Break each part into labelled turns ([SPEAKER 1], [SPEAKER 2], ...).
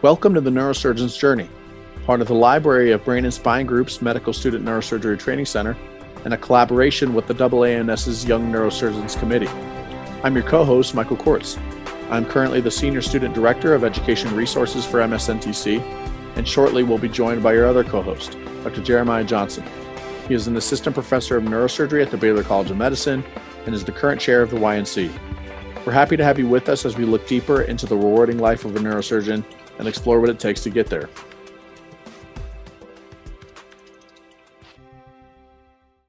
[SPEAKER 1] Welcome to the Neurosurgeon's Journey, part of the library of Brain and Spine Group's Medical Student Neurosurgery Training Center and a collaboration with the AANS's Young Neurosurgeons Committee. I'm your co host, Michael Kortz. I'm currently the Senior Student Director of Education Resources for MSNTC, and shortly we'll be joined by your other co host, Dr. Jeremiah Johnson. He is an Assistant Professor of Neurosurgery at the Baylor College of Medicine and is the current chair of the YNC. We're happy to have you with us as we look deeper into the rewarding life of a neurosurgeon and explore what it takes to get there.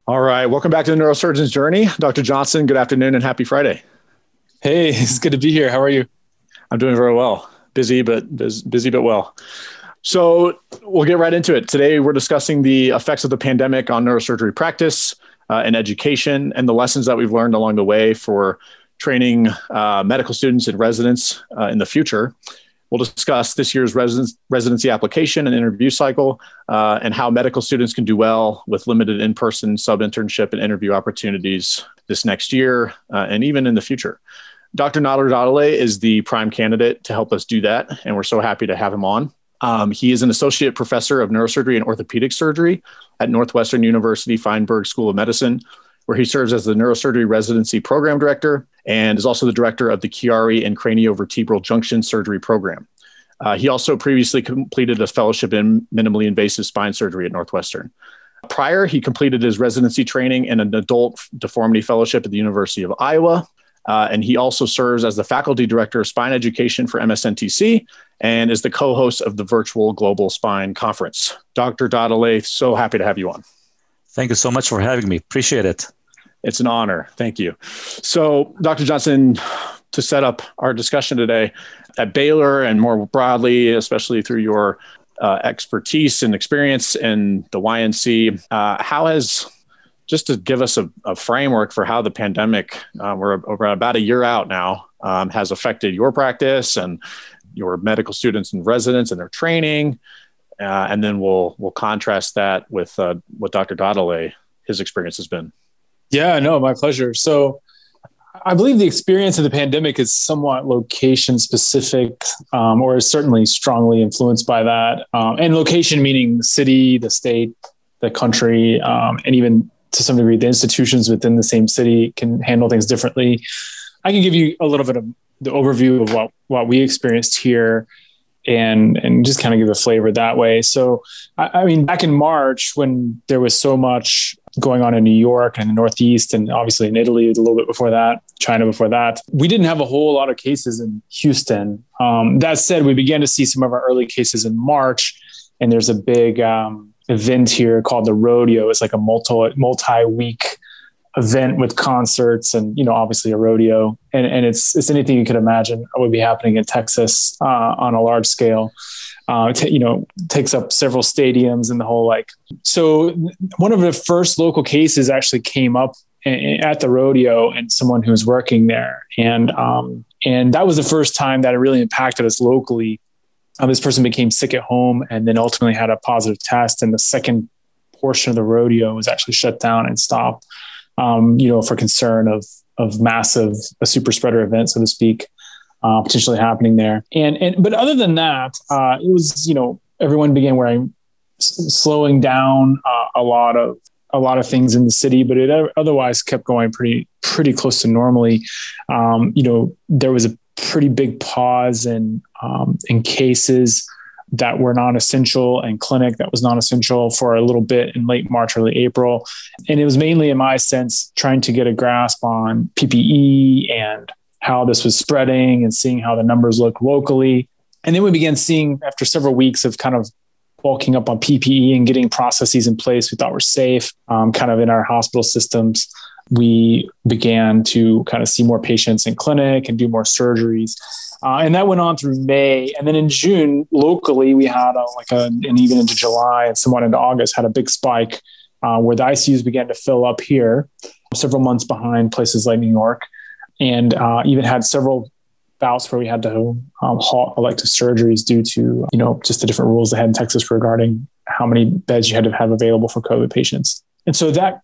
[SPEAKER 1] All right, welcome back to the Neurosurgeon's Journey. Dr. Johnson, good afternoon and happy Friday.
[SPEAKER 2] Hey, it's good to be here. How are you?
[SPEAKER 1] I'm doing very well. Busy, but busy, but well. So we'll get right into it. Today, we're discussing the effects of the pandemic on neurosurgery practice uh, and education and the lessons that we've learned along the way for training uh, medical students and residents uh, in the future. We'll discuss this year's residency application and interview cycle uh, and how medical students can do well with limited in person sub internship and interview opportunities this next year uh, and even in the future. Dr. Nader Dahdaleh is the prime candidate to help us do that, and we're so happy to have him on. Um, he is an associate professor of neurosurgery and orthopedic surgery at Northwestern University Feinberg School of Medicine, where he serves as the neurosurgery residency program director and is also the director of the Chiari and craniovertebral junction surgery program. Uh, he also previously completed a fellowship in minimally invasive spine surgery at Northwestern. Prior, he completed his residency training in an adult deformity fellowship at the University of Iowa. Uh, and he also serves as the faculty director of spine education for MSNTC and is the co host of the virtual Global Spine Conference. Dr. Dahdaleh, so happy to have you on.
[SPEAKER 3] Thank you so much for having me. Appreciate it.
[SPEAKER 1] It's an honor. Thank you. So, Dr. Johnson, to set up our discussion today, at Baylor and more broadly, especially through your uh, expertise and experience in the YNC, uh, how has just to give us a, a framework for how the pandemic, uh, we're, we're, about a year out now, um, has affected your practice and your medical students and residents and their training. Uh, and then we'll we'll contrast that with uh, what Dr. Dahdaleh, his experience has been.
[SPEAKER 2] Yeah, no, my pleasure. So I believe the experience of the pandemic is somewhat location specific, um, or is certainly strongly influenced by that. Um, and location meaning the city, the state, the country, um, and even to some degree, the institutions within the same city can handle things differently. I can give you a little bit of the overview of what what we experienced here and and just kind of give a flavor that way. So, I, I, mean, back in March when there was so much going on in New York and the Northeast, and obviously in Italy a little bit before that, China before that, we didn't have a whole lot of cases in Houston. Um, that said, we began to see some of our early cases in March, and there's a big um, event here called the Rodeo. It's like a multi multi week event with concerts and you know obviously a rodeo and, and it's it's anything you could imagine would be happening in Texas uh, on a large scale. Uh, t- you know, takes up several stadiums and the whole like. So one of the first local cases actually came up at the rodeo and someone who was working there, and um, and that was the first time that it really impacted us locally. Uh, this person became sick at home and then ultimately had a positive test, and the second portion of the rodeo was actually shut down and stopped um, you know, for concern of of massive a super spreader event, so to speak, uh, potentially happening there. And and but other than that, uh, it was you know everyone began wearing slowing down uh, a lot of a lot of things in the city, but it otherwise kept going pretty pretty close to normally. Um, you know, there was a pretty big pause in um, in cases that were non-essential and clinic that was non-essential for a little bit in late March, early April. And it was mainly in my sense trying to get a grasp on PPE and how this was spreading and seeing how the numbers look locally. And then we began seeing after several weeks of kind of bulking up on PPE and getting processes in place we thought were safe, um, kind of in our hospital systems. We began to kind of see more patients in clinic and do more surgeries. Uh, and that went on through May. And then in June, locally, we had a, like a, and even into July and somewhat into August, had a big spike uh, where the ICUs began to fill up here, several months behind places like New York, and uh, even had several bouts where we had to um, halt elective surgeries due to, you know, just the different rules they had in Texas regarding how many beds you had to have available for COVID patients. And so that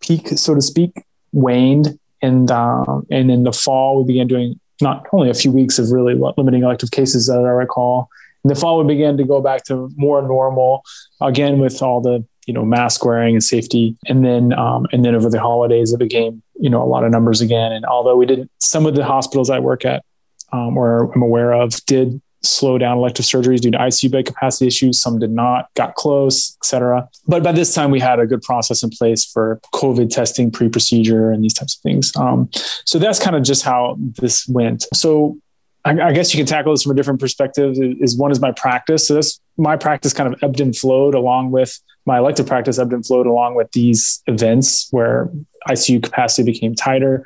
[SPEAKER 2] peak, so to speak, waned. And, um, and in the fall, we began doing not only a few weeks of really limiting elective cases that I recall, In the fall, we began to go back to more normal, again with all the you know mask wearing and safety. And then um, and then over the holidays, it became you know a lot of numbers again. And although we didn't, some of the hospitals I work at um, or I'm aware of did slow down elective surgeries due to ICU bed capacity issues. Some did not, got close, etc. But by this time, we had a good process in place for COVID testing, pre-procedure, and these types of things. Um, so that's kind of just how this went. So I, I, guess you can tackle this from a different perspective. Is one is my practice. So this my practice kind of ebbed and flowed along with my elective practice ebbed and flowed along with these events where ICU capacity became tighter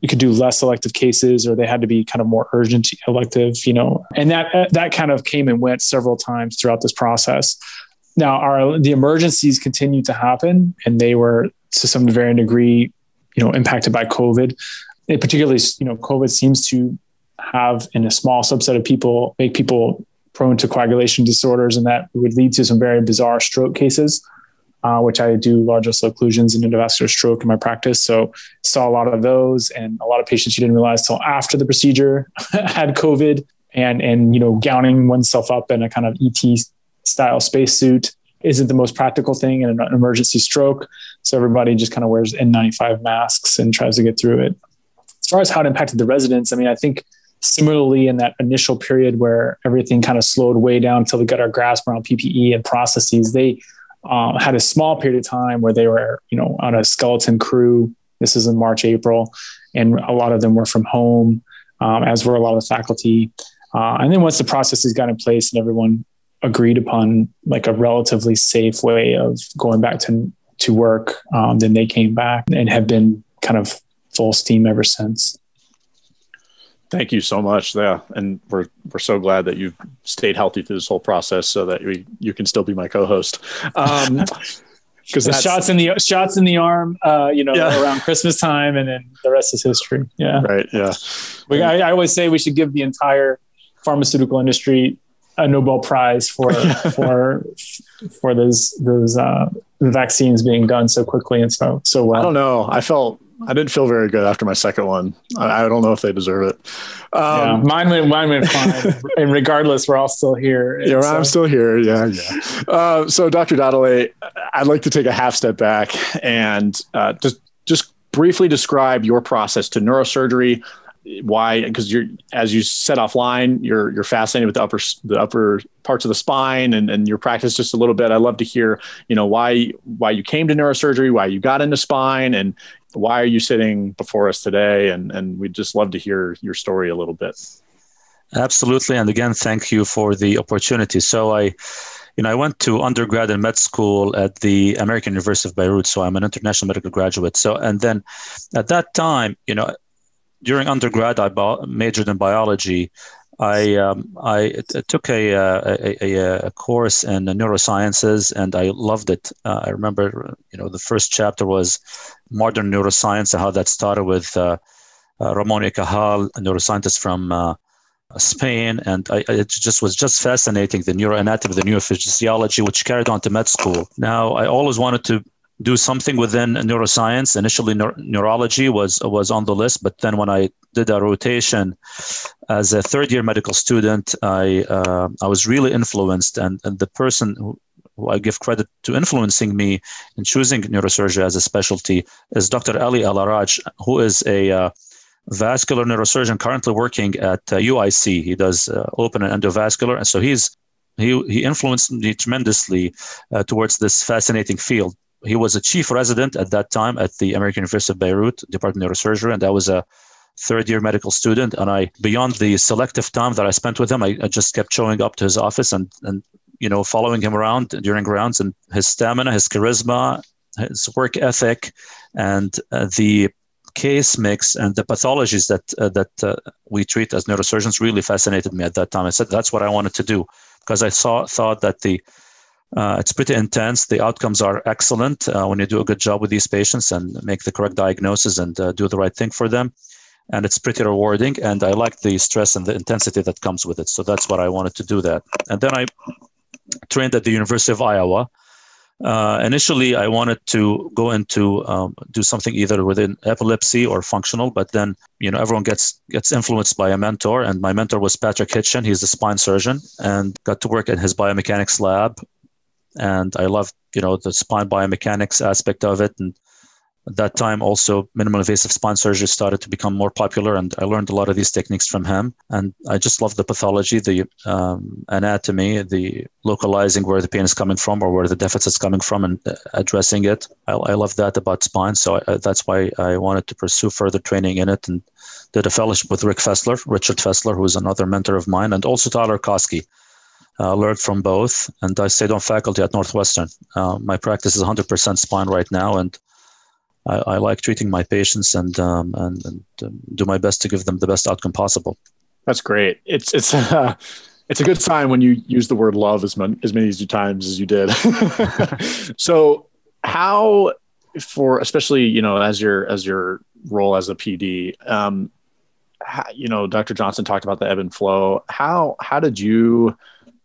[SPEAKER 2] you could do less elective cases or they had to be kind of more urgent elective you know and that uh, that kind of came and went several times throughout this process. Now our the emergencies continued to happen and they were to some varying degree you know impacted by covid. It particularly you know covid seems to have in a small subset of people make people prone to coagulation disorders and that would lead to some very bizarre stroke cases uh, which I do large vessel occlusions and endovascular stroke in my practice. So saw a lot of those and a lot of patients you didn't realize till after the procedure had COVID and, and, you know, gowning oneself up in a kind of ET style spacesuit isn't the most practical thing in an emergency stroke. So everybody just kind of wears N95 masks and tries to get through it. As far as how it impacted the residents, I mean, I think similarly in that initial period where everything kind of slowed way down until we got our grasp around PPE and processes, they um, had a small period of time where they were, you know, on a skeleton crew. This is in March, April, and a lot of them were from home, um, as were a lot of the faculty. Uh, and then once the processes got in place and everyone agreed upon like a relatively safe way of going back to to work, um, then they came back and have been kind of full steam ever since.
[SPEAKER 1] Thank you so much. Yeah, and we're we're so glad that you've stayed healthy through this whole process, so that we you can still be my co-host. Um,
[SPEAKER 2] because the shots in the shots in the arm, uh, you know, yeah. around Christmas time, and then the rest is history. Yeah,
[SPEAKER 1] right. Yeah,
[SPEAKER 2] we, I, I, always say we should give the entire pharmaceutical industry a Nobel Prize for for for those those uh, vaccines being done so quickly and so so well.
[SPEAKER 1] I don't know. I felt I didn't feel very good after my second one. I, I don't know if they deserve it.
[SPEAKER 2] Um, yeah, mine went mine went fine, and regardless, we're all still here.
[SPEAKER 1] Yeah, so. I'm still here. Yeah, yeah. Uh, so, Dr. Dahdaleh, I'd like to take a half step back and uh, just just briefly describe your process to neurosurgery. Why? Because you're, as you said offline, you're you're fascinated with the upper the upper parts of the spine and, and your practice just a little bit. I'd love to hear, you know, why why you came to neurosurgery, why you got into spine, and why are you sitting before us today? And, and we'd just love to hear your story a little bit.
[SPEAKER 3] Absolutely. And again, thank you for the opportunity. So I, you know, I went to undergrad and med school at the American University of Beirut. So I'm an international medical graduate. So, and then at that time, you know, during undergrad, I majored in biology. I um, I took a, uh, a, a, a, course in neurosciences and I loved it. Uh, I remember, you know, the first chapter was modern neuroscience and how that started with uh, uh, Ramon y Cajal, a neuroscientist from uh, Spain, and I, it just was just fascinating the neuroanatomy, the neurophysiology, which carried on to med school. Now, I always wanted to do something within neuroscience. Initially, neurology was was on the list, but then when I did a rotation as a third year medical student, I uh, I was really influenced, and and the person who, who I give credit to influencing me in choosing neurosurgery as a specialty is Dr. Ali Alaraj, who is a uh, vascular neurosurgeon currently working at uh, UIC. He does uh, open and endovascular, and so he's he he influenced me tremendously uh, towards this fascinating field he was a chief resident at that time at the American University of Beirut Department of Neurosurgery, and I was a third year medical student. And I, beyond the selective time that I spent with him, I, I just kept showing up to his office and and you know following him around during rounds. And his stamina, his charisma, his work ethic, and uh, the case mix and the pathologies that uh, that uh, we treat as neurosurgeons really fascinated me at that time. I said that's what I wanted to do because I saw thought that the uh, it's pretty intense. The outcomes are excellent uh, when you do a good job with these patients and make the correct diagnosis and uh, do the right thing for them. And it's pretty rewarding. And I like the stress and the intensity that comes with it. So that's what I wanted to do that. And then I trained at the University of Iowa Uh, initially, I wanted to go into um, do something either within epilepsy or functional, but then you know everyone gets gets influenced by a mentor, and my mentor was Patrick Hitchon. He's a spine surgeon, and got to work in his biomechanics lab, and I loved you know the spine biomechanics aspect of it, and at that time, also minimal invasive spine surgery started to become more popular, and I learned a lot of these techniques from him. And I just love the pathology, the um, anatomy, the localizing where the pain is coming from or where the deficit is coming from, and uh, addressing it. I, I love that about spine, so I, that's why I wanted to pursue further training in it, and did a fellowship with Rick Fessler, Richard Fessler, who is another mentor of mine, and also Tyler Koski. Uh, learned from both, and I stayed on faculty at Northwestern. Uh, my practice is 100% spine right now, and I, I like treating my patients and um, and, and um, do my best to give them the best outcome possible.
[SPEAKER 1] That's great. It's it's uh, it's a good sign when you use the word love as many as many times as you did. so how for especially you know as your as your role as a PD, um, how, you know Dr. Johnson talked about the ebb and flow. How how did you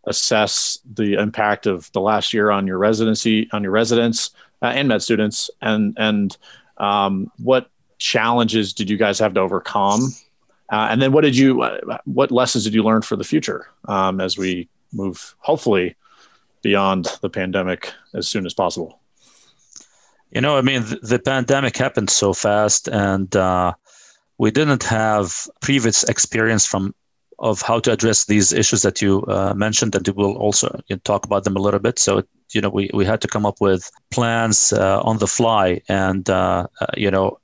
[SPEAKER 1] assess the impact of the last year on your residency on your residents uh, and med students, and and um, what challenges did you guys have to overcome? Uh, and then what did you uh, what lessons did you learn for the future um, as we move hopefully beyond the pandemic as soon as possible?
[SPEAKER 3] You know, I mean, the, the pandemic happened so fast, and uh, we didn't have previous experience from of how to address these issues that you uh, mentioned, and we'll also you know, talk about them a little bit. So, you know, we, we had to come up with plans uh, on the fly, and uh, uh you know,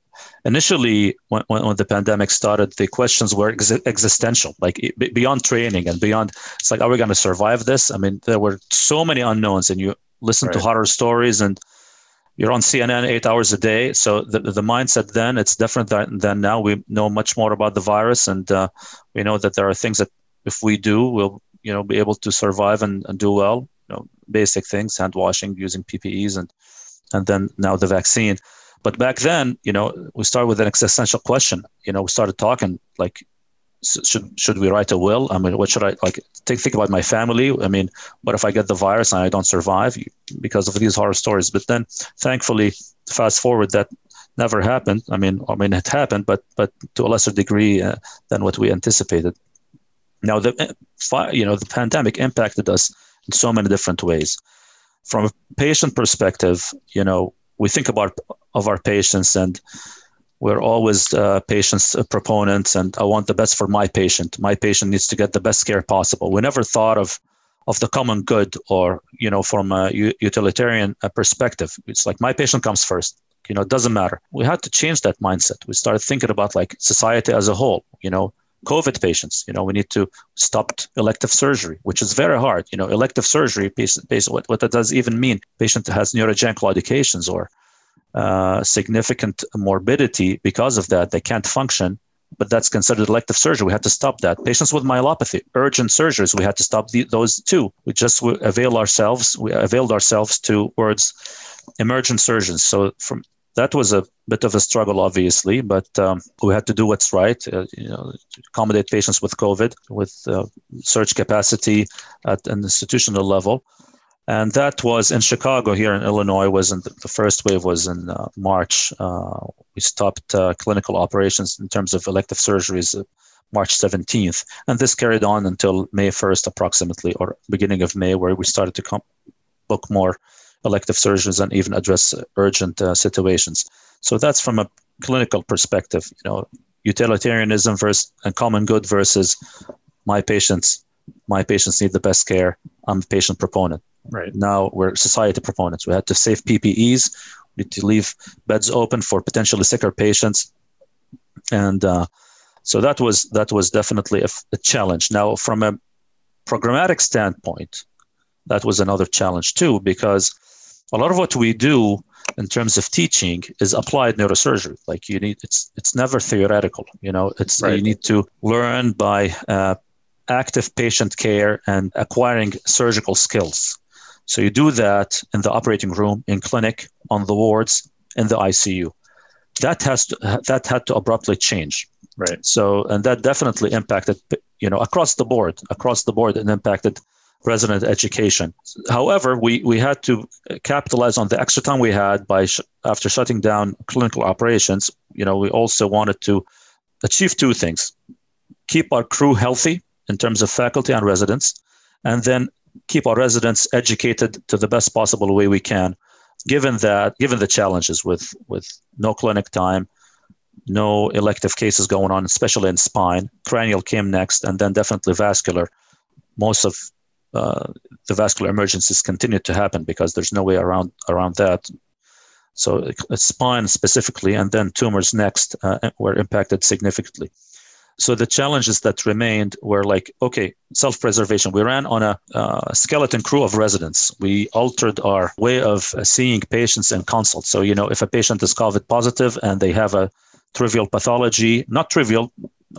[SPEAKER 3] initially when, when the pandemic started, the questions were ex- existential, like beyond training and beyond. It's like, are we going to survive this? I mean, there were so many unknowns, and you listen right. to horror stories and you're on CNN eight hours a day. So the, the mindset then it's different than, than now. We know much more about the virus, and uh, we know that there are things that if we do, we'll you know be able to survive and, and do well. You know, basic things, hand washing, using PPEs, and and then now the vaccine. But back then, you know, we started with an existential question. You know, we started talking like should should we write a will? I mean, what should I like? Think think about my family. I mean, what if I get the virus and I don't survive because of these horror stories? But then, thankfully, fast forward, that never happened. I mean, I mean, it happened, but but to a lesser degree uh, than what we anticipated. Now, the uh, you know the pandemic impacted us in so many different ways. From a patient perspective, you know, we think about of our patients and we're always uh, patients uh, proponents and i want the best for my patient. My patient needs to get the best care possible. We never thought of of the common good or you know from a utilitarian uh, perspective. It's like my patient comes first. You know it doesn't matter. We had to change that mindset. We started thinking about like society as a whole you know covid patients. You know we need to stop elective surgery which is very hard. You know elective surgery based, what, what that does even mean? Patient has neurogenic claudications or uh, significant morbidity because of that. They can't function, but that's considered elective surgery. We had to stop that. Patients with myelopathy, urgent surgeries, we had to stop the, those too. We just avail ourselves, we availed ourselves towards emergent surgeons. So from that was a bit of a struggle, obviously, but um, we had to do what's right. Uh, you know, accommodate patients with COVID, with uh, surge capacity at an institutional level and that was in Chicago here in Illinois. Was in the, the first wave was in uh, March. Uh, we stopped uh, clinical operations in terms of elective surgeries uh, March 17th, and this carried on until May 1st, approximately, or beginning of May, where we started to com- book more elective surgeries and even address urgent uh, situations. So that's from a clinical perspective, you know, utilitarianism versus and common good versus my patients. My patients need the best care. I'm a patient proponent
[SPEAKER 1] Right.
[SPEAKER 3] Now we're society proponents. We had to save PPEs. We need to leave beds open for potentially sicker patients, and uh, so that was that was definitely a, a challenge. Now, from a programmatic standpoint, that was another challenge too, because a lot of what we do in terms of teaching is applied neurosurgery. Like you need, it's it's never theoretical. You know, it's right. you need to learn by uh, active patient care and acquiring surgical skills. So you do that in the operating room, in clinic, on the wards, in the ICU. That has to, that had to abruptly change.
[SPEAKER 1] Right.
[SPEAKER 3] So and that definitely impacted you know across the board, across the board, and impacted resident education. However, we, we had to capitalize on the extra time we had by sh- after shutting down clinical operations. You know, we also wanted to achieve two things: keep our crew healthy in terms of faculty and residents, and then keep our residents educated to the best possible way we can. Given that, given the challenges with with no clinic time, no elective cases going on, especially in spine, cranial came next, and then definitely vascular. Most of uh, the vascular emergencies continue to happen because there's no way around around that. So spine specifically, and then tumors next uh, were impacted significantly. So the challenges that remained were like, okay, self-preservation. We ran on a uh, skeleton crew of residents. We altered our way of uh, seeing patients and consults. So you know, if a patient is COVID positive and they have a trivial pathology, not trivial,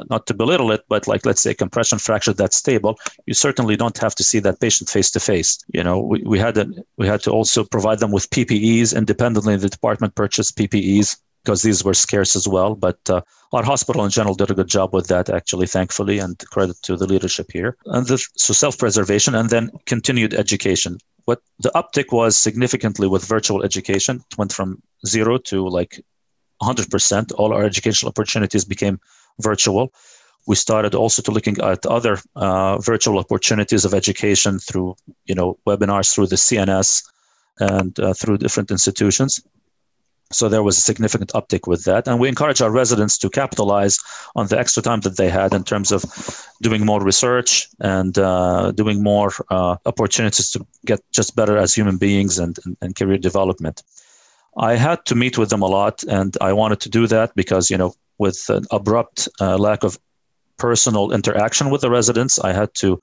[SPEAKER 3] not to belittle it, but like let's say compression fracture that's stable, you certainly don't have to see that patient face to face. You know, we, we had a, we had to also provide them with PPEs independently. The department purchased PPEs because these were scarce as well. But uh, our hospital in general did a good job with that, actually, thankfully, and credit to the leadership here. And the, so self-preservation and then continued education. What the uptick was significantly with virtual education it went from zero to like 100%. All our educational opportunities became virtual. We started also to looking at other uh, virtual opportunities of education through, you know, webinars through the CNS and uh, through different institutions. So there was a significant uptick with that, and we encourage our residents to capitalize on the extra time that they had in terms of doing more research and uh, doing more uh, opportunities to get just better as human beings and, and, and career development. I had to meet with them a lot, and I wanted to do that because you know with an abrupt uh, lack of personal interaction with the residents. I had to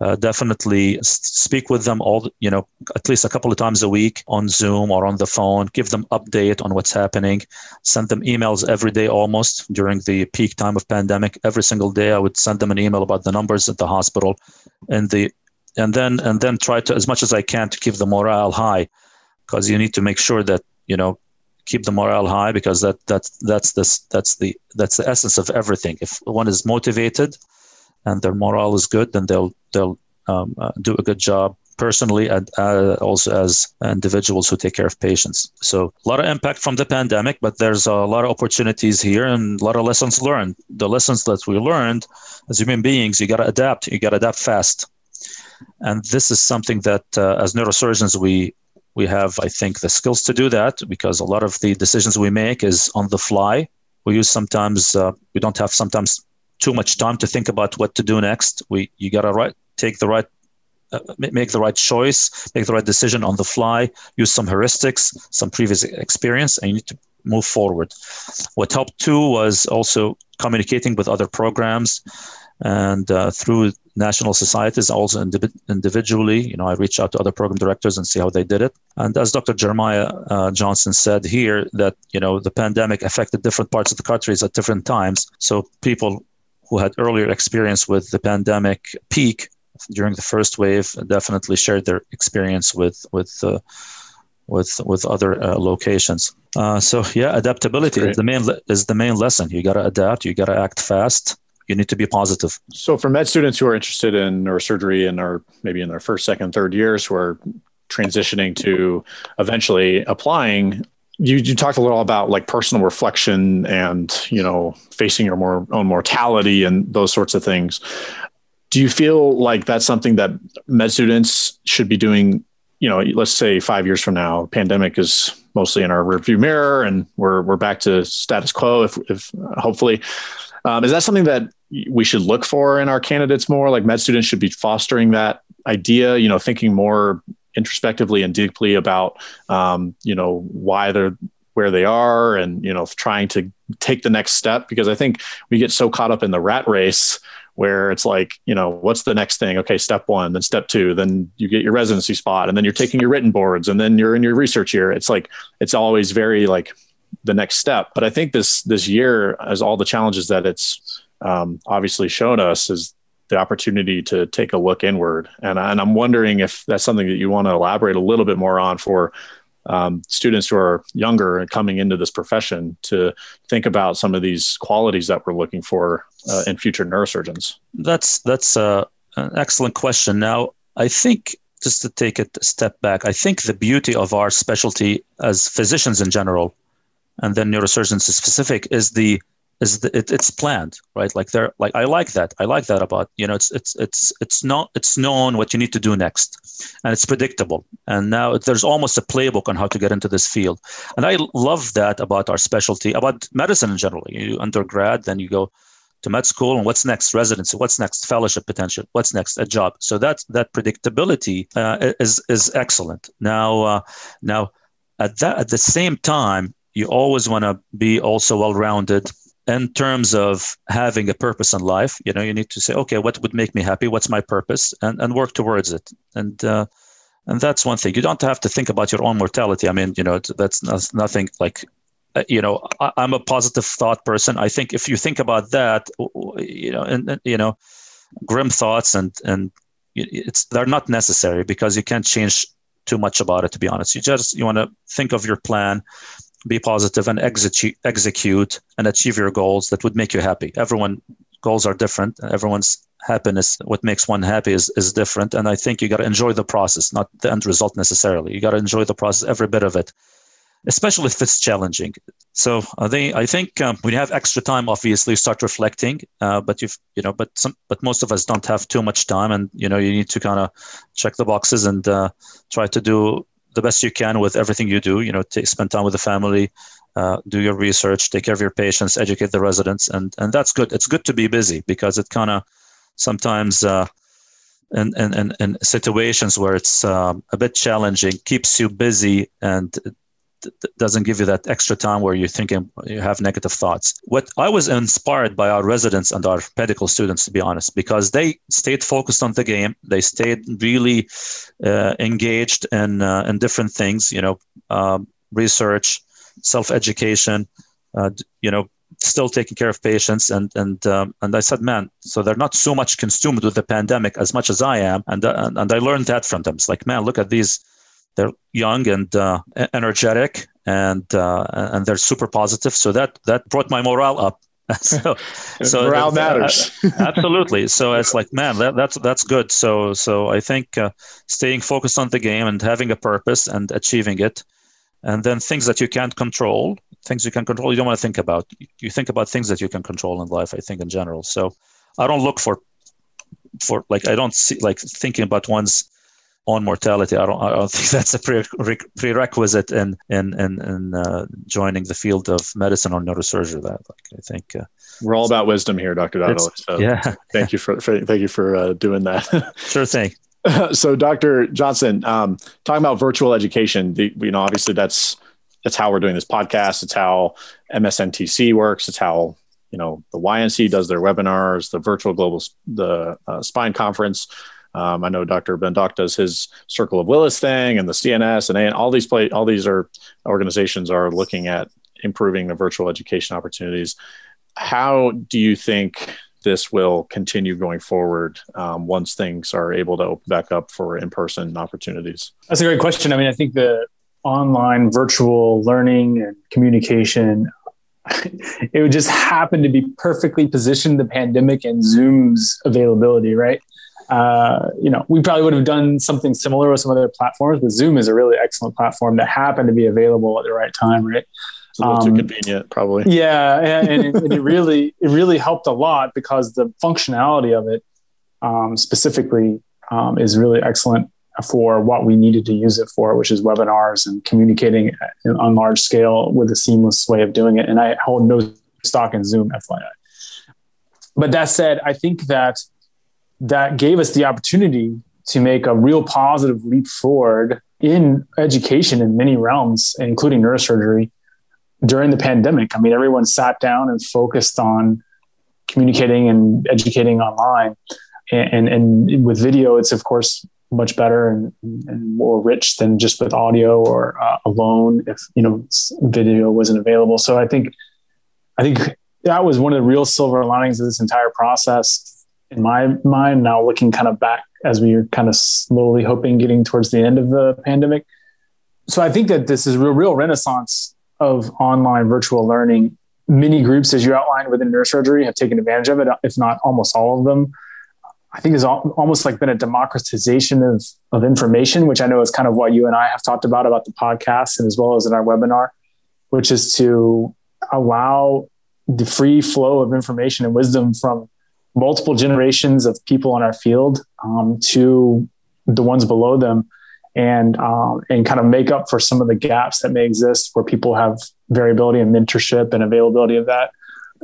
[SPEAKER 3] uh, definitely speak with them all, you know, at least a couple of times a week on Zoom or on the phone, give them update on what's happening, send them emails every day almost during the peak time of pandemic. Every single day, I would send them an email about the numbers at the hospital, and the and then and then try to as much as I can to keep the morale high, because you need to make sure that you know keep the morale high because that that's that's this that's the that's the essence of everything. If one is motivated and their morale is good, then they'll they'll um, uh, do a good job personally and uh, also as individuals who take care of patients. So a lot of impact from the pandemic, but there's a lot of opportunities here and a lot of lessons learned. The lessons that we learned as human beings, you got to adapt. You got to adapt fast. And this is something that, uh, as neurosurgeons, we we have, I think, the skills to do that because a lot of the decisions we make is on the fly. We use sometimes uh, we don't have sometimes too much time to think about what to do next. We you gotta right take the right uh, make the right choice, make the right decision on the fly, use some heuristics, some previous experience, and you need to move forward. What helped too was also communicating with other programs and uh, through national societies, also individually. You know, I reach out to other program directors and see how they did it. And as Dr. Jeremiah uh, Johnson said here, that you know the pandemic affected different parts of the countries at different times. So people who had earlier experience with the pandemic peak during the first wave definitely shared their experience with with uh, with with other uh, locations. Uh, so yeah, adaptability is the main is the main lesson. You got to adapt. You got to act fast you need to be positive.
[SPEAKER 1] So, for med students who are interested in neurosurgery and are maybe in their first, second, third years who are transitioning to eventually applying, you, you talked a little about like personal reflection and you know facing your more own mortality and those sorts of things. Do you feel like that's something that med students should be doing? You know, let's say five years from now, pandemic is mostly in our rearview mirror, and we're we're back to status quo. If, if hopefully, um, is that something that we should look for in our candidates more? Like med students should be fostering that idea, you know, thinking more introspectively and deeply about, um, you know, why they're where they are and, you know, trying to take the next step. Because I think we get so caught up in the rat race where it's like, you know, what's the next thing? Okay, step one, then step two, then you get your residency spot, and then you're taking your written boards, and then you're in your research year. It's like, it's always very like the next step. But I think this this year, as all the challenges that it's um, obviously shown us is the opportunity to take a look inward. And, and I'm wondering if that's something that you want to elaborate a little bit more on for um, students who are younger and coming into this profession to think about some of these qualities that we're looking for uh, in future neurosurgeons.
[SPEAKER 3] That's that's uh, an excellent question. Now, I think just to take it a step back, I think the beauty of our specialty as physicians in general, and then neurosurgeons specific, is the is the, it, it's planned, right? Like they're like I like that. I like that about you know it's it's it's it's not it's known what you need to do next, and it's predictable. And now there's almost a playbook on how to get into this field, and I love that about our specialty, about medicine in general. You undergrad, then you go to med school and what's next residency what's next fellowship potential what's next a job so that that predictability uh, is is excellent now uh, now at that at the same time you always want to be also well rounded in terms of having a purpose in life you know you need to say okay what would make me happy? What's my purpose? And, and work towards it. And uh, and that's one thing. You don't have to think about your own mortality. I mean you know that's nothing like uh, you know I, am a positive thought person. I think if you think about that you know and, and, you know grim thoughts and and it's they're not necessary because you can't change too much about it to be honest. You just you want to think of your plan be positive and execute execute and achieve your goals that would make you happy everyone goals are different everyone's happiness what makes one happy is, is different and i think you got to enjoy the process not the end result necessarily you got to enjoy the process every bit of it especially if it's challenging. So I think I think um, when you have extra time, obviously start reflecting. Uh, but you've you know, but some but most of us don't have too much time, and you know you need to kind of check the boxes and uh, try to do the best you can with everything you do. You know, t- spend time with the family. Uh, do your research, take care of your patients, educate the residents, and and that's good. It's good to be busy because it kind of sometimes uh, in, in, in, situations where it's um, a bit challenging keeps you busy and doesn't give you that extra time where you're thinking you have negative thoughts. What I was inspired by our residents and our medical students, to be honest, because they stayed focused on the game. They stayed really uh, engaged in uh, in different things. You know, um, research, self education. Uh, you know, still taking care of patients and and um, and I said, man, so they're not so much consumed with the pandemic as much as I am, and uh, and I learned that from them. It's like, man, look at these they're young and uh, energetic and uh, and they're super positive. So that that brought my morale up. So,
[SPEAKER 1] so morale matters.
[SPEAKER 3] absolutely. So it's like man that, that's that's good. So so i think uh, staying focused on the game and having a purpose and achieving it and then things that you can't control things you can control you don't want to think about. You think about things that you can control in life i think in general. So i don't look for for like i don't see like thinking about one's on mortality. I don't, I don't think that's a pre- prerequisite in in in, in uh, joining the field of medicine or neurosurgery. That like, I think uh,
[SPEAKER 1] we're all about wisdom here, Doctor Dahdaleh. So yeah, thank you for, for thank you for uh, doing that.
[SPEAKER 3] sure thing.
[SPEAKER 1] so, Doctor Johnson, um, talking about virtual education, the, you know, obviously that's that's how we're doing this podcast. It's how MSNTC works. It's how you know the YNC does their webinars, the virtual global the uh, spine conference um, I know Dr. Ben Doc does his Circle of Willis thing, and the CNS, and all these play, all these are organizations are looking at improving the virtual education opportunities. How do you think this will continue going forward um, once things are able to open back up for in-person opportunities?
[SPEAKER 2] That's a great question. I mean, I think the online virtual learning and communication it would just happen to be perfectly positioned the pandemic and zoom's availability right uh, you know, we probably would have done something similar with some other platforms, but Zoom is a really excellent platform that happened to be available at the right time, right?
[SPEAKER 1] It's a little um, too convenient, probably.
[SPEAKER 2] Yeah, and, and, it, and, it, really it really helped a lot because the functionality of it um, specifically um, is really excellent for what we needed to use it for, which is webinars and communicating on large scale with a seamless way of doing it. And I hold no stock in Zoom, FYI. But that said, I think that that gave us the opportunity to make a real positive leap forward in education in many realms, including neurosurgery during the pandemic. I mean, everyone sat down and focused on communicating and educating online. And, and, and with video, it's of course much better and, and more rich than just with audio or uh, alone if you know video wasn't available. So I think I think that was one of the real silver linings of this entire process in my mind now looking kind of back as we are kind of slowly hoping getting towards the end of the pandemic. So i think that this is a real, real renaissance of online virtual learning. Many groups as you outlined within neurosurgery have taken advantage of it if not almost all of them. I think has almost like been a democratization of, of information, which I know is kind of what you and I have talked about about the podcast and as well as in our webinar, which is to allow the free flow of information and wisdom from multiple generations of people in our field um, to the ones below them and um, and kind of make up for some of the gaps that may exist where people have variability and mentorship and availability of that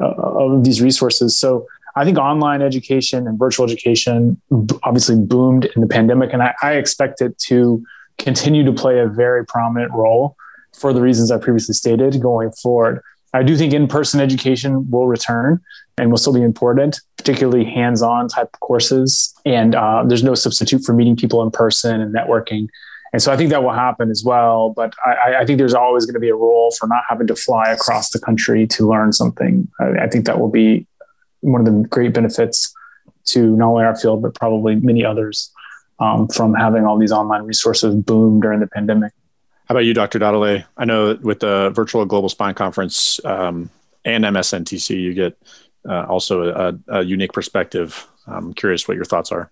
[SPEAKER 2] uh, of these resources so I think online education and virtual education obviously boomed in the pandemic, and I, I, expect it to continue to play a very prominent role for the reasons I previously stated going forward. I do think in-person education will return and will still be important, particularly hands-on type courses. And uh, there's no substitute for meeting people in person and networking. And so I think that will happen as well. But I, I think there's always going to be a role for not having to fly across the country to learn something. I, I think that will be one of the great benefits to not only our field, but probably many others um, from having all these online resources boom during the pandemic.
[SPEAKER 1] How about you, Dr. Dahdaleh? I know with the virtual global spine conference um, and MSNTC, you get uh, also a, a, unique perspective. I'm curious what your thoughts are.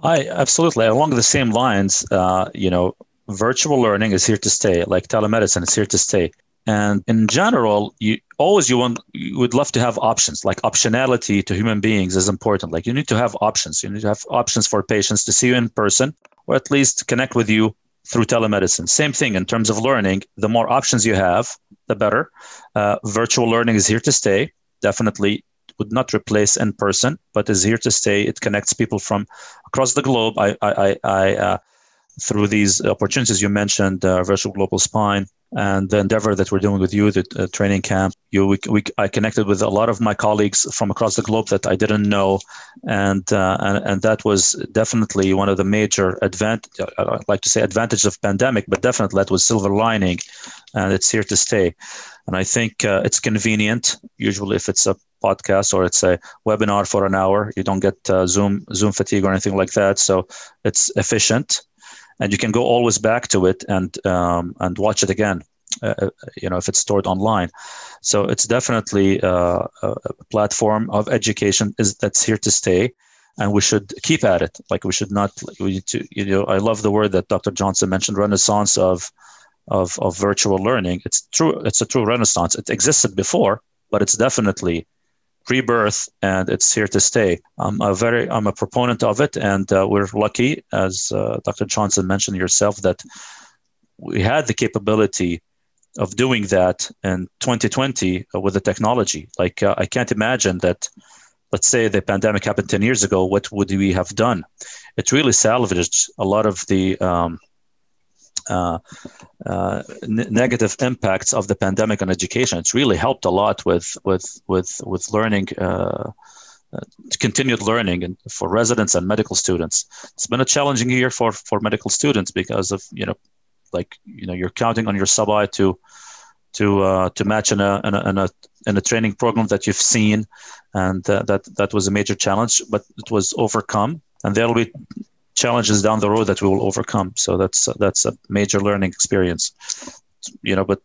[SPEAKER 3] I absolutely along the same lines. Uh, you know, virtual learning is here to stay. Like telemedicine is here to stay. And in general, you always you want you would love to have options. Like optionality to human beings is important. Like you need to have options. You need to have options for patients to see you in person or at least connect with you through telemedicine. Same thing in terms of learning. The more options you have, the better. Uh, virtual learning is here to stay. Definitely would not replace in person, but is here to stay. It connects people from across the globe. I, I, I, uh, through these opportunities you mentioned, uh, virtual global spine, and the endeavor that we're doing with you, the uh, training camp. You, we, we, I connected with a lot of my colleagues from across the globe that I didn't know, and uh, and, and that was definitely one of the major advantage. I'd like to say advantage of pandemic, but definitely that was silver lining, and it's here to stay. And I think uh, it's convenient. Usually, if it's a podcast or it's a webinar for an hour, you don't get uh, Zoom Zoom fatigue or anything like that. So it's efficient and you can go always back to it and um, and watch it again. Uh, uh, you know, if it's stored online, so it's definitely uh, a platform of education is that's here to stay, and we should keep at it. Like we should not. We to. You know, I love the word that Dr. Johnson mentioned: renaissance of of of virtual learning. It's true. It's a true renaissance. It existed before, but it's definitely rebirth and it's here to stay. I'm a very I'm a proponent of it, and uh, we're lucky, as uh, Dr. Johnson mentioned yourself, that we had the capability of doing that in 2020 uh, with the technology. Like uh, I can't imagine that. Let's say the pandemic happened 10 years ago. What would we have done? It really salvaged a lot of the um, uh, uh, negative impacts of the pandemic on education. It's really helped a lot with with with with learning. Uh, continued learning and for residents and medical students. It's been a challenging year for for medical students because of you know, like you know, you're counting on your sub I to to uh, to match in a, in a in a in a training program that you've seen, and uh, that that was a major challenge, but it was overcome. And there'll be challenges down the road that we will overcome. So that's that's a major learning experience. You know, but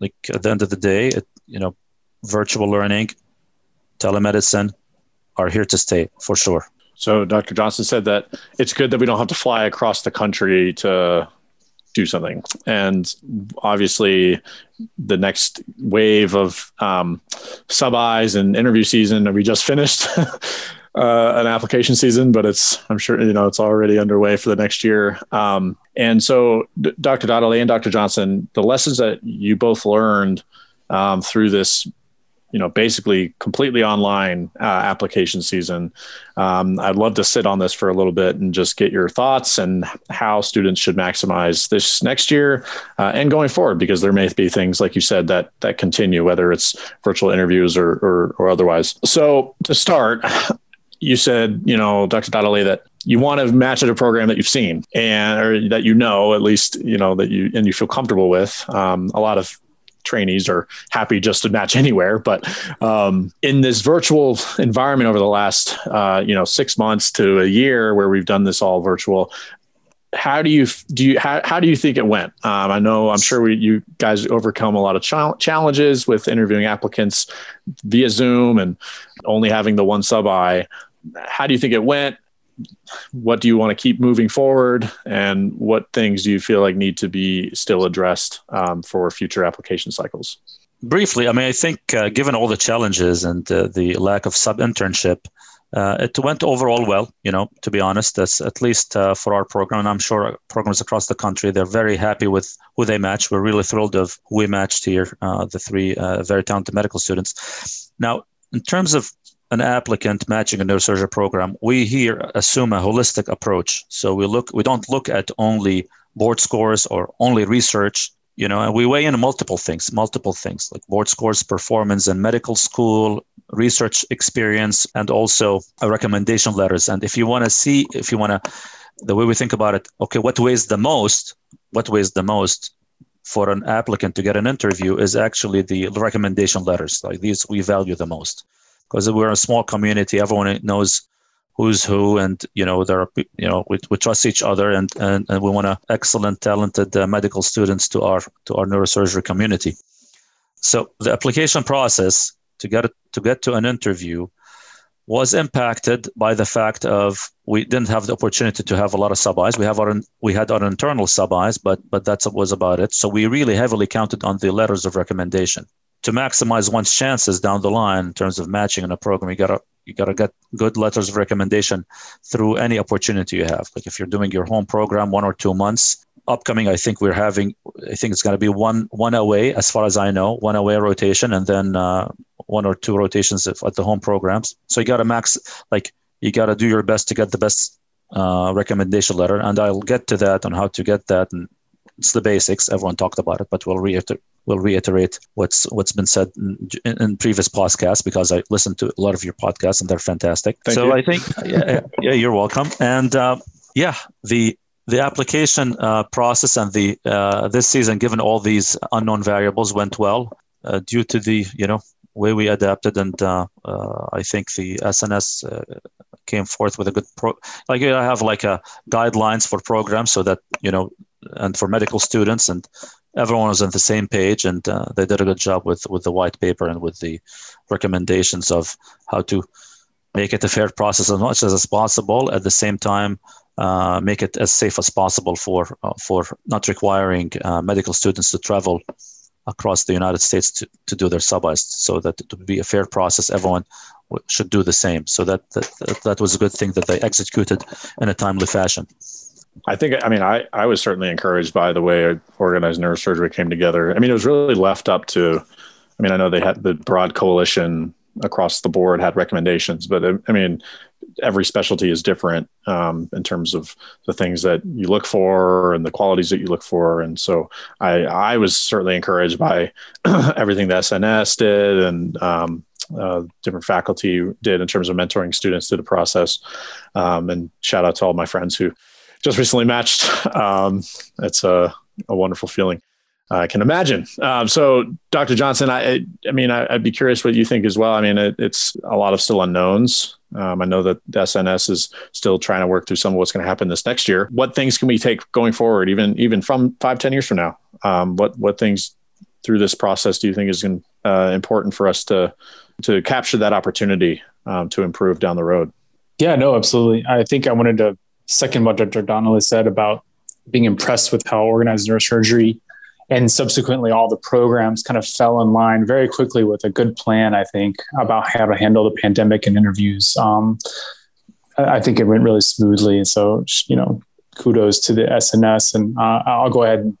[SPEAKER 3] like at the end of the day, it, you know, virtual learning, telemedicine are here to stay for sure.
[SPEAKER 1] So Dr. Johnson said that it's good that we don't have to fly across the country to do something. And obviously, the next wave of um, sub I's and interview season that we just finished uh, an application season, but it's I'm sure you know it's already underway for the next year. Um, and so, D- Dr. Dahdaleh and Dr. Johnson, the lessons that you both learned um, through this, you know, basically completely online uh, application season. Um, I'd love to sit on this for a little bit and just get your thoughts and how students should maximize this next year uh, and going forward, because there may be things like you said that that continue, whether it's virtual interviews or, or, or otherwise. So to start, you said, you know, Dr. Dahdaleh, that you want to match at a program that you've seen and or that you know at least you know that you and you feel comfortable with. Um, a lot of trainees are happy just to match anywhere, but um, in this virtual environment over the last uh, you know six months to a year where we've done this all virtual. How do you do you how, how do you think it went? Um, I know I'm sure we, you guys overcome a lot of ch- challenges with interviewing applicants via Zoom and only having the one sub I how do you think it went? What do you want to keep moving forward? And what things do you feel like need to be still addressed um, for future application cycles?
[SPEAKER 3] Briefly, I mean, I think uh, given all the challenges and uh, the lack of sub internship, uh, it went overall well. You know, to be honest, that's at least uh, for our program, and I'm sure programs across the country they're very happy with who they match. We're really thrilled of who we matched here, uh, the three uh, very talented medical students. Now, in terms of an applicant matching a neurosurgery program, we here assume a holistic approach. So we look, we don't look at only board scores or only research you know and we weigh in multiple things multiple things like board scores performance in medical school research experience and also recommendation letters and if you want to see if you want to the way we think about it okay what weighs the most what weighs the most for an applicant to get an interview is actually the recommendation letters like these we value the most because we're a small community everyone knows who's who and you know there are you know we, we trust each other and and, and we want excellent talented uh, medical students to our to our neurosurgery community so the application process to get to get to an interview was impacted by the fact of we didn't have the opportunity to have a lot of sub-Is. We have our we had our internal sub-Is, but but that was about it. So we really heavily counted on the letters of recommendation to maximize one's chances down the line in terms of matching in a program. You gotta you gotta get good letters of recommendation through any opportunity you have. Like if you're doing your home program one or two months, upcoming, I think we're having. I think it's going to be one one away, as far as I know, one away rotation, and then uh, one or two rotations at the home programs. So you got to max, like you got to do your best to get the best uh, recommendation letter, and I'll get to that on how to get that. And it's the basics. Everyone talked about it, but we'll reiterate we'll reiterate what's what's been said in, in, previous podcasts because I listened to a lot of your podcasts and they're fantastic. Thank so you. I think yeah, yeah, you're welcome. And uh, yeah, the the application uh, process and the uh, this season, given all these unknown variables, went well uh, due to the you know way we adapted, and uh, uh, I think the SNS uh, came forth with a good pro. Like I have like a guidelines for programs, so that you know, and for medical students, and everyone was on the same page, and they did a good job with with the white paper and with the recommendations of how to make it a fair process as much as possible. At the same time, uh, make it as safe as possible for uh, for not requiring uh, medical students to travel across the United States to, to do their sub so that it would be a fair process. Everyone should do the same. So that, that that was a good thing that they executed in a timely fashion.
[SPEAKER 1] I think, I mean, I, I was certainly encouraged by the way organized neurosurgery came together. I mean, it was really left up to, I mean, I know they had the broad coalition across the board had recommendations, but I mean, every specialty is different um, in terms of the things that you look for and the qualities that you look for. And so I, I was certainly encouraged by everything that SNS did and um, uh, different faculty did in terms of mentoring students through the process. Um, and shout out to all my friends who just recently matched. Um, it's a, a wonderful feeling. I can imagine. Um, so, Dr. Johnson, I, I mean, I, would be curious what you think as well. I mean, it, it's a lot of still unknowns. Um, I know that SNS is still trying to work through some of what's going to happen this next year. What things can we take going forward, even even from five, ten years from now? Um, what what things through this process do you think is uh, important for us to to capture that opportunity um, to improve down the road?
[SPEAKER 2] Yeah, no, absolutely. I think I wanted to second what Dr. Dahdaleh said about being impressed with how organized neurosurgery and subsequently all the programs kind of fell in line very quickly with a good plan i think about how to handle the pandemic and interviews um, i think it went really smoothly so you know kudos to the sns and uh, i'll go ahead and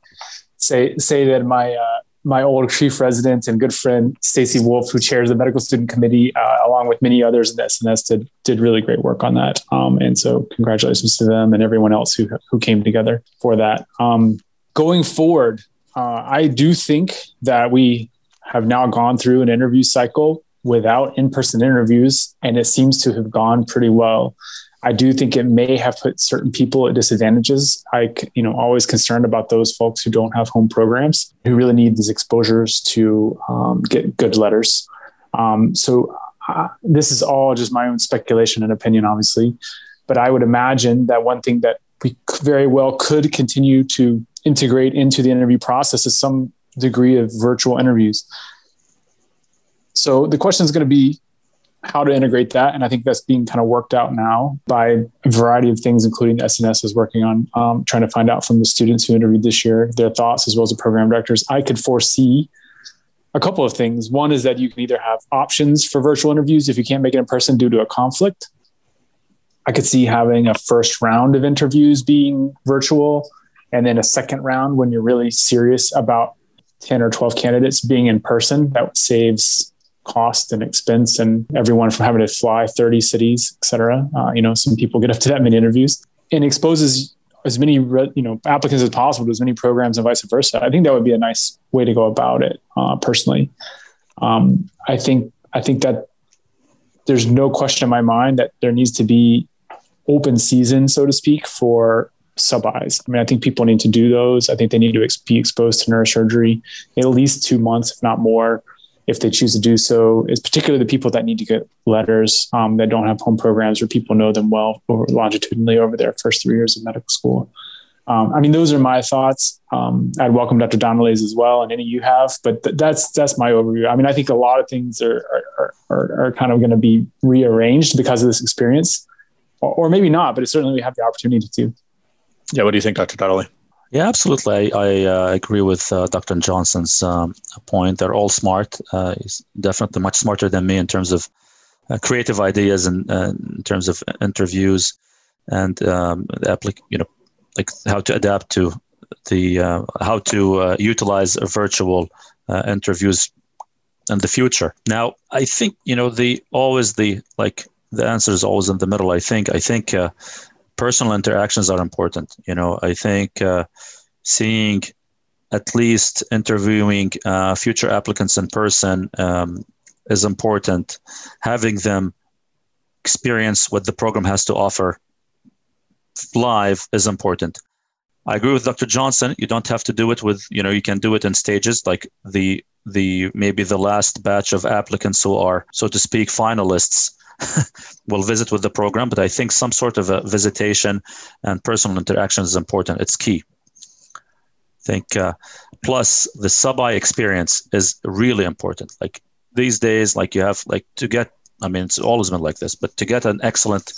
[SPEAKER 2] say say that my uh, my old chief resident and good friend Stacy Wolf, who chairs the medical student committee, uh, along with many others in the SNS, did did really great work on that. Um, and so, congratulations to them and everyone else who who came together for that. Um, going forward, uh, I do think that we have now gone through an interview cycle without in-person interviews, and it seems to have gone pretty well. I do think it may have put certain people at disadvantages. I, you know, always concerned about those folks who don't have home programs who really need these exposures to um, get good letters. Um, so uh, this is all just my own speculation and opinion, obviously, but I would imagine that one thing that we very well could continue to integrate into the interview process is some degree of virtual interviews. So the question is going to be how to integrate that. And I think that's being kind of worked out now by a variety of things, including SNS is working on um, trying to find out from the students who interviewed this year their thoughts as well as the program directors. I could foresee a couple of things. One is that you can either have options for virtual interviews if you can't make it in person due to a conflict. I could see having a first round of interviews being virtual and then a second round when you're really serious about 10 or 12 candidates being in person. That saves cost and expense and everyone from having to fly 30 cities, et cetera. Uh, you know, some people get up to that many interviews and exposes as many you know applicants as possible to as many programs and vice versa. I think that would be a nice way to go about it. Uh, personally, um, I think I think that there's no question in my mind that there needs to be open season, so to speak, for sub-Is. I mean, I think people need to do those. I think they need to ex- be exposed to neurosurgery at least two months, if not more, if they choose to do so. Is particularly the people that need to get letters um, that don't have home programs or people know them well over, longitudinally over their first three years of medical school. Um, I mean, those are my thoughts. Um, I'd welcome Dr. Dahdaleh's as well, and any you have. But th- that's that's my overview. I mean, I think a lot of things are are, are, are kind of going to be rearranged because of this experience, or, or maybe not. But certainly we have the opportunity to.
[SPEAKER 1] Yeah, what do you think, Dr. Dahdaleh?
[SPEAKER 3] Yeah, absolutely. I, I uh, agree with uh, Dr. Johnson's um, point. They're all smart. Uh, he's definitely much smarter than me in terms of uh, creative ideas and in terms of interviews and um, applic- you know, like how to adapt to the uh, how to uh, utilize virtual interviews in the future. Now, I think you know the always the like the answer is always in the middle. I think I think personal interactions are important. You know, I think uh, seeing at least interviewing uh, future applicants in person um, is important. Having them experience what the program has to offer live is important. I agree with Dr. Johnson. You don't have to do it with, you know, you can do it in stages, like the the maybe the last batch of applicants who are, so to speak, finalists will visit with the program, but I think some sort of a visitation and personal interaction is important. It's key. I think uh, plus the sub-I experience is really important. Like these days, like you have like to get. I mean, it's always been like this, but to get an excellent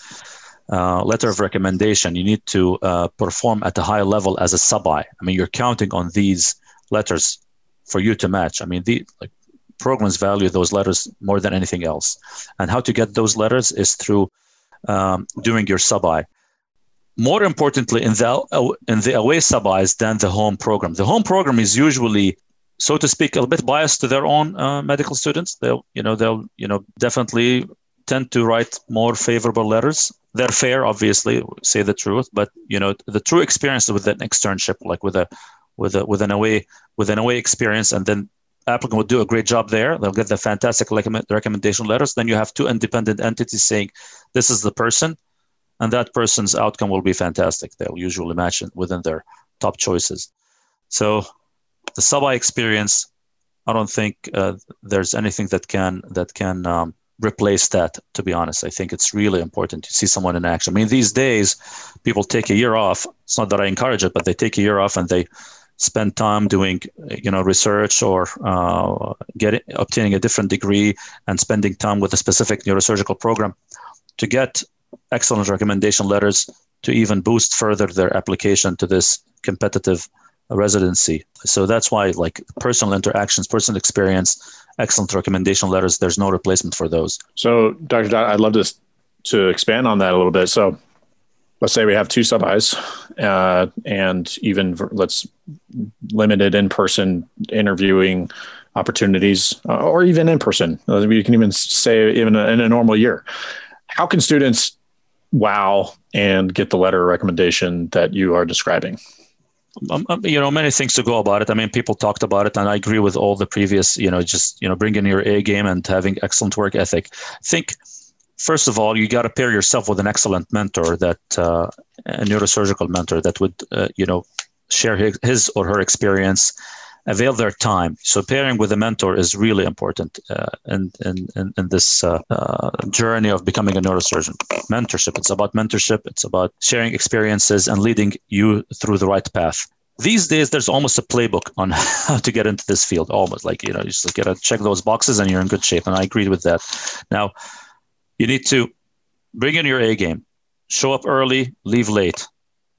[SPEAKER 3] uh, letter of recommendation, you need to uh, perform at a high level as a sub-I. I mean, you're counting on these letters for you to match. I mean, the like programs value those letters more than anything else. And how to get those letters is through um, doing your sub-I. More importantly, in the in the away sub-Is than the home program. The home program is usually, so to speak, a little bit biased to their own uh, medical students. They'll, you know, they'll, you know, definitely tend to write more favorable letters. They're fair, obviously, say the truth, but you know, the true experience with an externship, like with a with a with an away with an away experience, and then applicant will do a great job there. They'll get the fantastic recommendation letters. Then you have two independent entities saying, this is the person, and that person's outcome will be fantastic. They'll usually match it within their top choices. So the sub-I experience, I don't think uh, there's anything that can that can um, replace that. To be honest, I think it's really important to see someone in action. I mean, these days, people take a year off. It's not that I encourage it, but they take a year off and they spend time doing you know research or uh, getting obtaining a different degree and spending time with a specific neurosurgical program to get excellent recommendation letters to even boost further their application to this competitive residency. So that's why like personal interactions personal experience excellent recommendation letters there's no replacement for those.
[SPEAKER 1] So dr Dot, i'd love to to expand on that a little bit. So let's say we have two sub-Is uh, and even let's limited in-person interviewing opportunities uh, or even in person uh, you can even say even in a normal year. How can students wow and get the letter recommendation that you are describing?
[SPEAKER 3] Um, um, you know many things to go about it. I mean people talked about it and i agree with all the previous you know just you know bringing your a game and having excellent work ethic. Think first of all, you got to pair yourself with an excellent mentor that uh, a neurosurgical mentor that would uh, you know share his, his, or her experience, avail their time. So pairing with a mentor is really important uh, in, in, in, this uh, uh, journey of becoming a neurosurgeon. Mentorship. It's about mentorship. It's about sharing experiences and leading you through the right path these days there's almost a playbook on how to get into this field almost like you know you just gotta check those boxes and you're in good shape and i agree with that now you need to bring in your A game, show up early, leave late,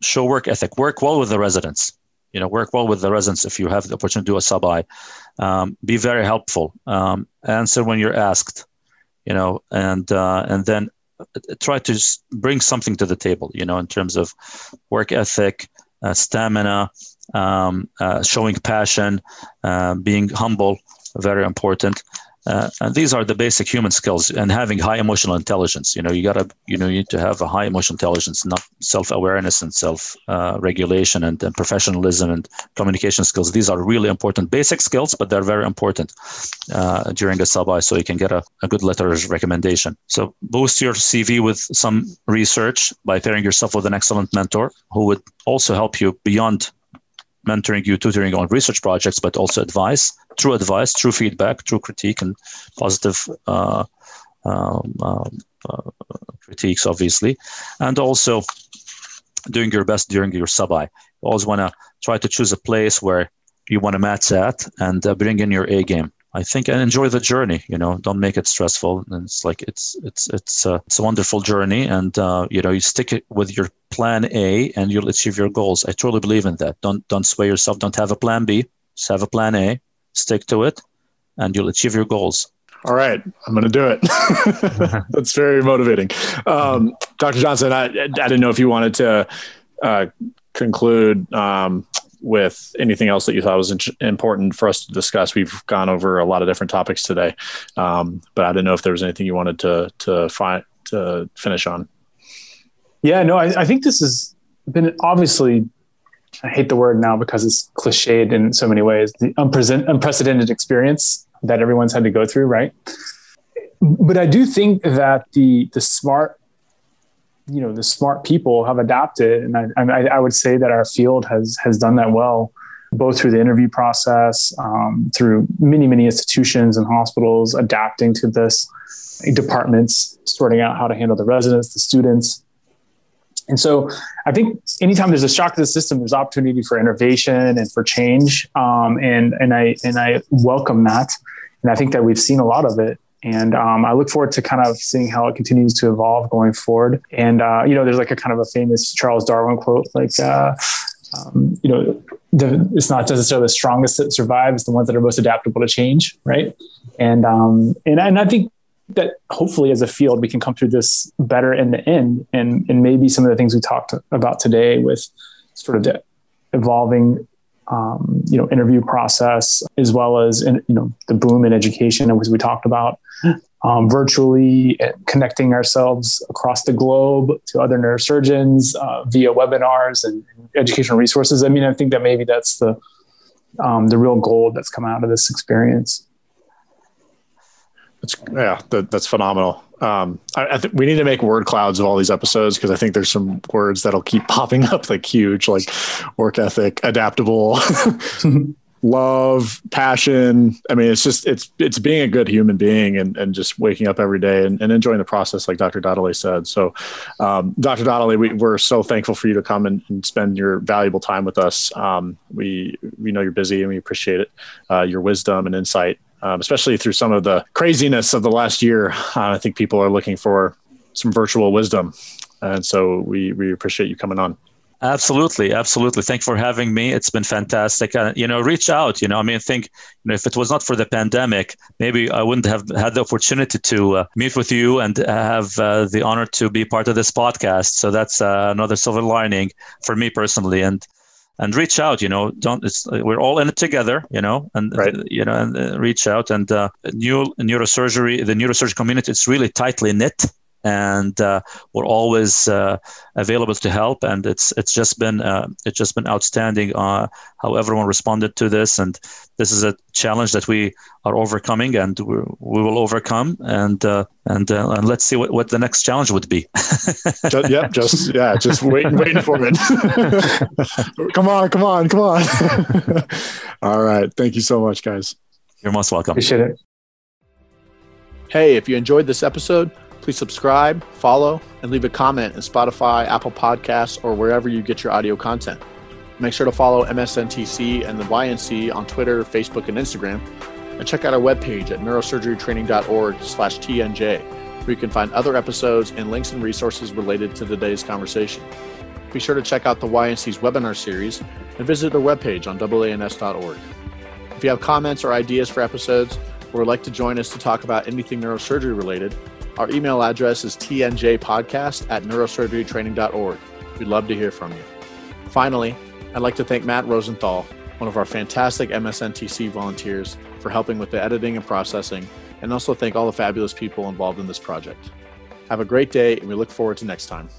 [SPEAKER 3] show work ethic, work well with the residents. You know, work well with the residents if you have the opportunity to do a sub I. Um, be very helpful. Um, answer when you're asked. You know, and uh, and then try to bring something to the table. You know, in terms of work ethic, uh, stamina, um, uh, showing passion, uh, being humble, very important. Uh, and these are the basic human skills and having high emotional intelligence. You know you gotta you know you need to have a high emotional intelligence not self-awareness and self-regulation uh, and, and, professionalism and communication skills. These are really important basic skills but they're very important uh, during a sub so you can get a, a good letter of recommendation. So boost your cv with some research by pairing yourself with an excellent mentor who would also help you beyond mentoring you, tutoring on research projects, but also advice, true advice, true feedback, true critique, and positive uh, um, um, uh, critiques, obviously, and also doing your best during your sub I. Always want to try to choose a place where you want to match at and uh, bring in your A game. I think and enjoy the journey. You know, don't make it stressful. And it's like it's it's it's uh, it's a wonderful journey, and uh, you know you stick it with your plan A, and you'll achieve your goals. I truly believe in that. Don't don't sway yourself. Don't have a plan B. Just have a plan A. Stick to it, and you'll achieve your goals.
[SPEAKER 1] All right, I'm going to do it. That's very motivating. Um, Dr. Johnson, I, I didn't know if you wanted to uh, conclude um, with anything else that you thought was in- important for us to discuss. We've gone over a lot of different topics today, um, but I didn't know if there was anything you wanted to to find to finish on.
[SPEAKER 2] Yeah, no, I, I think this has been obviously. I hate the word now because it's cliched in so many ways. The unprecedented experience that everyone's had to go through, right? But I do think that the the smart you know the smart people have adapted, and I, I, I would say that our field has has done that well, both through the interview process, um, through many many institutions and hospitals adapting to this, departments sorting out how to handle the residents, the students. And so I think anytime there's a shock to the system, there's opportunity for innovation and for change. Um, and, and I, and I welcome that. And I think that we've seen a lot of it and um, I look forward to kind of seeing how it continues to evolve going forward. And uh, you know, there's like a kind of a famous Charles Darwin quote, like uh, um, you know, the, it's not necessarily the strongest that survives, the ones that are most adaptable to change, right? And um, and and I think that hopefully, as a field, we can come through this better in the end. And and maybe some of the things we talked about today with sort of the evolving um, you know interview process as well as in, you know the boom in education as we talked about um, virtually connecting ourselves across the globe to other neurosurgeons uh, via webinars and educational resources. I mean i think that maybe that's the um, the real gold that's come out of this experience.
[SPEAKER 1] That's yeah that, that's phenomenal um, I, I think we need to make word clouds of all these episodes because I think there's some words that'll keep popping up like huge, like work ethic, adaptable, love, passion. I mean, it's just it's it's being a good human being and, and just waking up every day and, and enjoying the process, like Dr. Dahdaleh said. So, um, Dr. Dahdaleh, we, we're so thankful for you to come and, and spend your valuable time with us. Um, we we know you're busy and we appreciate it, uh, your wisdom and insight um, especially through some of the craziness of the last year. Uh, I think people are looking for some virtual wisdom. And so we, we appreciate you coming on.
[SPEAKER 3] Absolutely, absolutely. Thank you for having me. It's been fantastic. Uh, you know, reach out. You know, I mean, think you know, if it was not for the pandemic, maybe I wouldn't have had the opportunity to uh, meet with you and have uh, the honor to be part of this podcast. So that's uh, another silver lining for me personally. And and reach out you know don't it's we're all in it together you know and right. you know and uh, reach out and uh, new neurosurgery the neurosurgery community it's really tightly knit and uh, we're always uh, available to help. And it's it's just been uh, it's just been outstanding uh, how everyone responded to this. And this is a challenge that we are overcoming, and we, we will overcome. And uh, and uh, and let's see what, what the next challenge would be.
[SPEAKER 1] just, yep, just yeah, just wait, waiting for it. come on, come on, come on. All right, thank you so much, guys.
[SPEAKER 3] You're most welcome.
[SPEAKER 2] Appreciate it.
[SPEAKER 1] Hey, if you enjoyed this episode Please subscribe, follow, and leave a comment in Spotify, Apple Podcasts, or wherever you get your audio content. Make sure to follow MSNTC and the YNC on Twitter, Facebook, and Instagram. And check out our webpage at neurosurgerytraining.org slash TNJ. where you can find other episodes and links and resources related to today's conversation. Be sure to check out the YNC's webinar series and visit their webpage on AANS.org. If you have comments or ideas for episodes, or would like to join us to talk about anything neurosurgery related, our email address is tnjpodcast at neurosurgerytraining.org. We'd love to hear from you. Finally, I'd like to thank Matt Rosenthal, one of our fantastic MSNTC volunteers, for helping with the editing and processing, and also thank all the fabulous people involved in this project. Have a great day, and we look forward to next time.